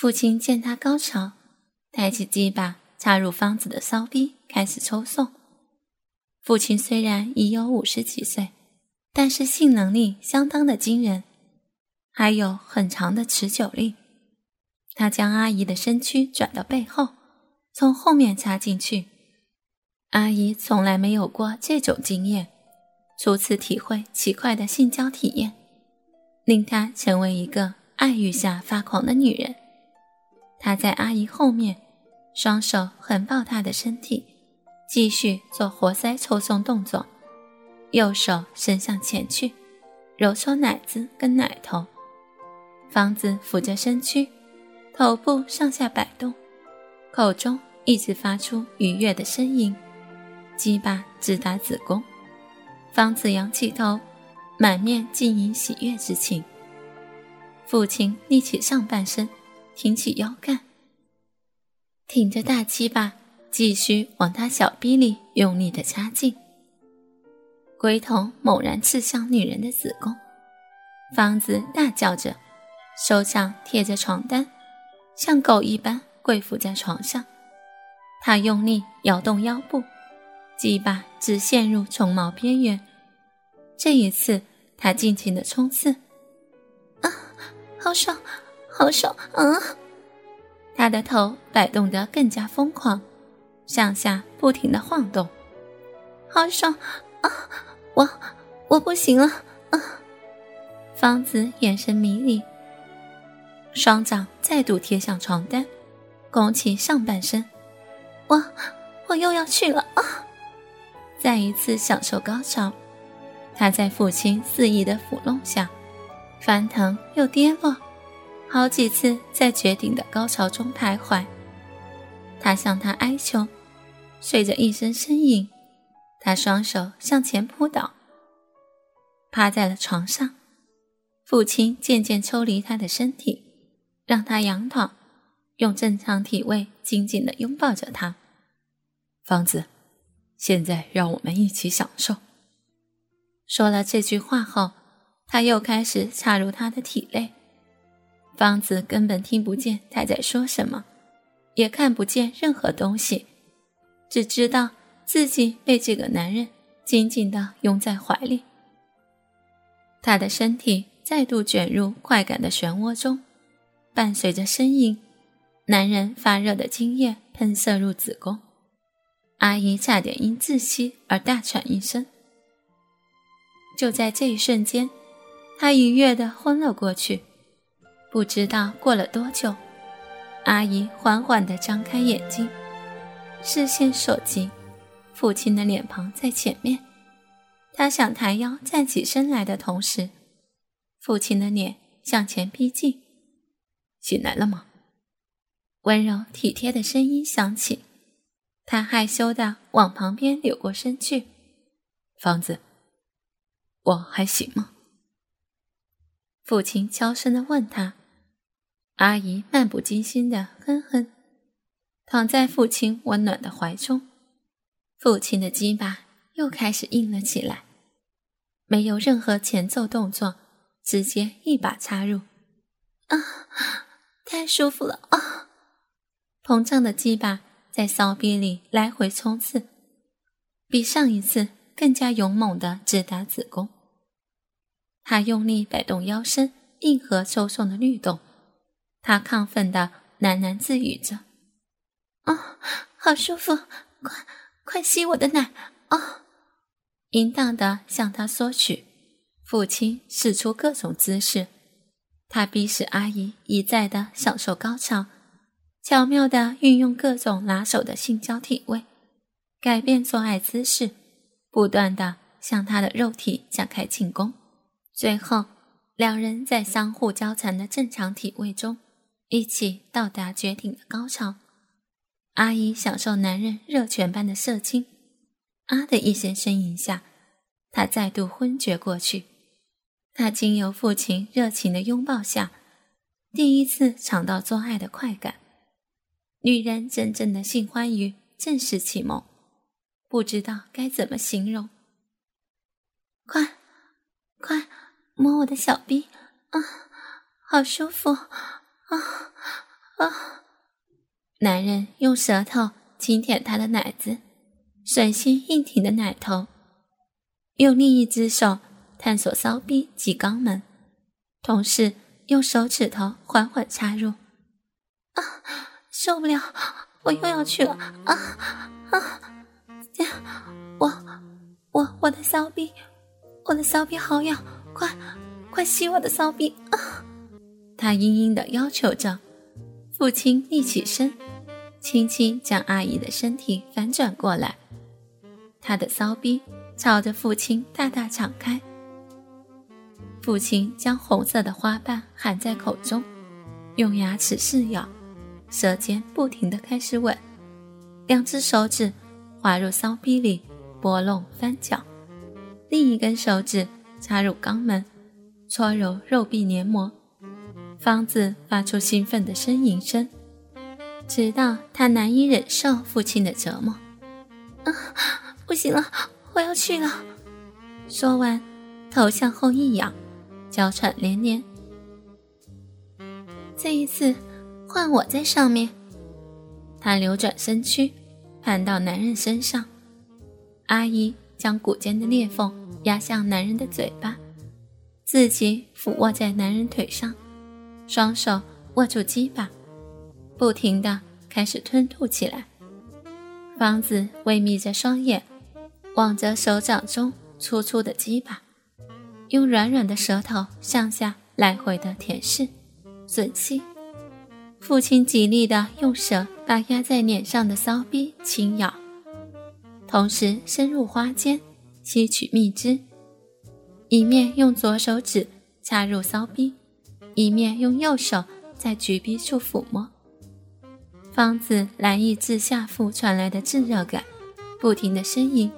父亲见他高潮，抬起鸡巴插入方子的骚逼，开始抽送。父亲虽然已有五十几岁，但是性能力相当的惊人，还有很长的持久力。他将阿姨的身躯转到背后，从后面插进去。阿姨从来没有过这种经验，初次体会奇怪的性交体验，令她成为一个爱欲下发狂的女人。他在阿姨后面，双手横抱她的身体。继续做活塞抽送动作，右手伸向前去，揉搓奶子跟奶头。方子俯着身躯，头部上下摆动，口中一直发出愉悦的声音。鸡巴直达子宫，方子仰起头，满面晶莹喜悦之情。父亲立起上半身，挺起腰干，挺着大鸡巴。继续往他小逼里用力的插进，龟头猛然刺向女人的子宫，方子大叫着，手掌贴着床单，像狗一般跪伏在床上。他用力摇动腰部，鸡巴直陷入虫毛边缘。这一次，他尽情的冲刺，啊，好爽，好爽啊！他的头摆动得更加疯狂。上下不停的晃动，好爽啊！我我不行了啊！方子眼神迷离，双掌再度贴向床单，拱起上半身。我我又要去了啊！再一次享受高潮，他在父亲肆意的抚弄下，翻腾又跌落，好几次在绝顶的高潮中徘徊。他向他哀求。随着一声呻吟，他双手向前扑倒，趴在了床上。父亲渐渐抽离他的身体，让他仰躺，用正常体位紧紧地拥抱着他。方子，现在让我们一起享受。说了这句话后，他又开始插入他的体内。方子根本听不见他在说什么，也看不见任何东西。只知道自己被这个男人紧紧地拥在怀里，他的身体再度卷入快感的漩涡中，伴随着呻吟，男人发热的精液喷射入子宫，阿姨差点因窒息而大喘一声。就在这一瞬间，她愉悦地昏了过去。不知道过了多久，阿姨缓缓地张开眼睛。视线所及，父亲的脸庞在前面。他想抬腰站起身来的同时，父亲的脸向前逼近。醒来了吗？温柔体贴的声音响起。他害羞的往旁边扭过身去。房子，我还行吗？父亲悄声的问他。阿姨漫不经心的哼哼。躺在父亲温暖的怀中，父亲的鸡巴又开始硬了起来，没有任何前奏动作，直接一把插入，啊，太舒服了啊！膨胀的鸡巴在骚逼里来回冲刺，比上一次更加勇猛的直达子宫。他用力摆动腰身，硬核抽送的律动，他亢奋的喃喃自语着。啊，好舒服！快快吸我的奶！啊，淫荡的向他索取。父亲使出各种姿势，他逼使阿姨一再的享受高潮，巧妙的运用各种拿手的性交体位，改变做爱姿势，不断的向他的肉体展开进攻。最后，两人在相互交缠的正常体位中，一起到达绝顶的高潮。阿姨享受男人热泉般的射精，啊的一声呻吟下，她再度昏厥过去。她经由父亲热情的拥抱下，第一次尝到做爱的快感。女人真正的性欢愉正式启蒙，不知道该怎么形容。快，快摸我的小臂啊，好舒服啊啊男人用舌头轻舔她的奶子，吮吸硬挺的奶头，用另一只手探索骚逼及肛门，同时用手指头缓缓插入。啊，受不了，我又要去了！啊啊，我我我的骚逼，我的骚逼好痒，快快吸我的骚逼！啊，他嘤嘤的要求着。父亲立起身。轻轻将阿姨的身体反转过来，他的骚逼朝着父亲大大敞开。父亲将红色的花瓣含在口中，用牙齿试咬，舌尖不停地开始吻，两只手指滑入骚逼里拨弄翻搅，另一根手指插入肛门，搓揉肉壁黏膜。方子发出兴奋的呻吟声。直到他难以忍受父亲的折磨，啊，不行了，我要去了。说完，头向后一仰，娇喘连连。这一次，换我在上面。他扭转身躯，攀到男人身上。阿姨将骨间的裂缝压向男人的嘴巴，自己俯卧在男人腿上，双手握住鸡巴。不停地开始吞吐起来，方子微眯着双眼，望着手掌中粗粗的鸡巴，用软软的舌头上下来回的舔舐、吮吸。父亲极力的用舌把压在脸上的骚逼轻咬，同时深入花间吸取蜜汁，一面用左手指插入骚逼，一面用右手在橘逼处抚摸。方子难抑制下腹传来的炙热感，不停的呻吟，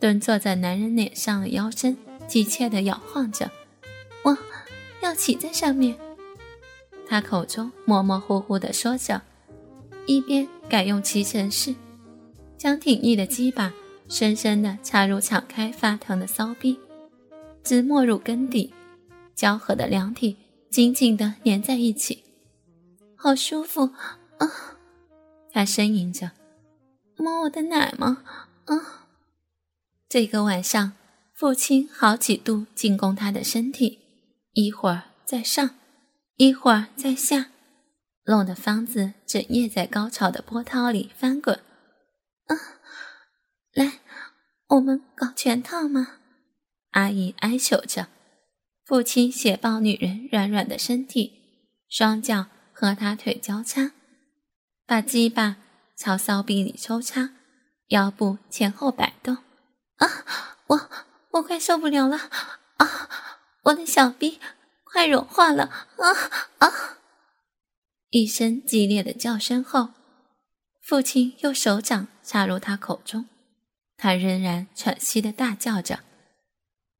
蹲坐在男人脸上的腰身急切的摇晃着。我要骑在上面。他口中模模糊糊的说着，一边改用骑乘式，将挺立的鸡巴深深的插入敞开发疼的骚逼，直没入根底，交合的两体紧紧地粘在一起，好舒服。啊！他呻吟着，摸我的奶吗？啊！这个晚上，父亲好几度进攻他的身体，一会儿在上，一会儿在下，弄得方子整夜在高潮的波涛里翻滚。啊！来，我们搞全套吗？阿姨哀求着。父亲斜抱女人软软的身体，双脚和她腿交叉。把鸡巴朝骚逼里抽插，腰部前后摆动。啊，我我快受不了了！啊，我的小逼快融化了！啊啊！一声激烈的叫声后，父亲用手掌插入他口中，他仍然喘息的大叫着。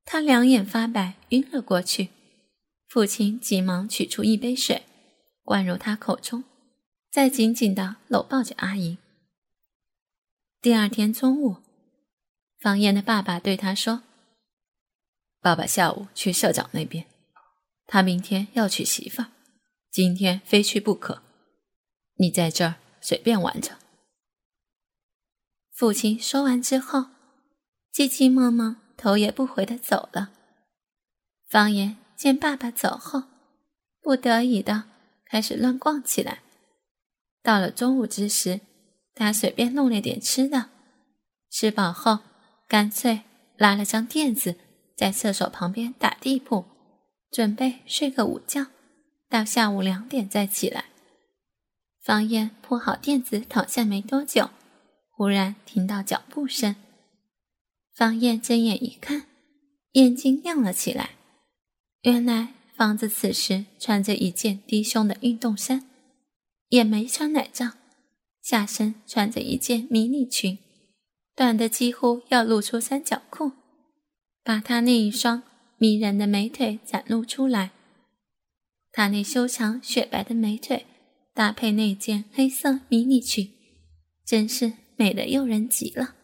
他两眼发白，晕了过去。父亲急忙取出一杯水，灌入他口中。再紧紧地搂抱着阿姨。第二天中午，方燕的爸爸对他说：“爸爸下午去社长那边，他明天要娶媳妇，今天非去不可。你在这儿随便玩着。”父亲说完之后，急急忙忙、头也不回的走了。方言见爸爸走后，不得已的开始乱逛起来。到了中午之时，他随便弄了点吃的，吃饱后，干脆拉了张垫子在厕所旁边打地铺，准备睡个午觉，到下午两点再起来。方燕铺好垫子躺下没多久，忽然听到脚步声。方燕睁眼一看，眼睛亮了起来，原来方子此时穿着一件低胸的运动衫。也没穿奶罩，下身穿着一件迷你裙，短的几乎要露出三角裤，把她那一双迷人的美腿展露出来。她那修长雪白的美腿搭配那件黑色迷你裙，真是美得诱人极了。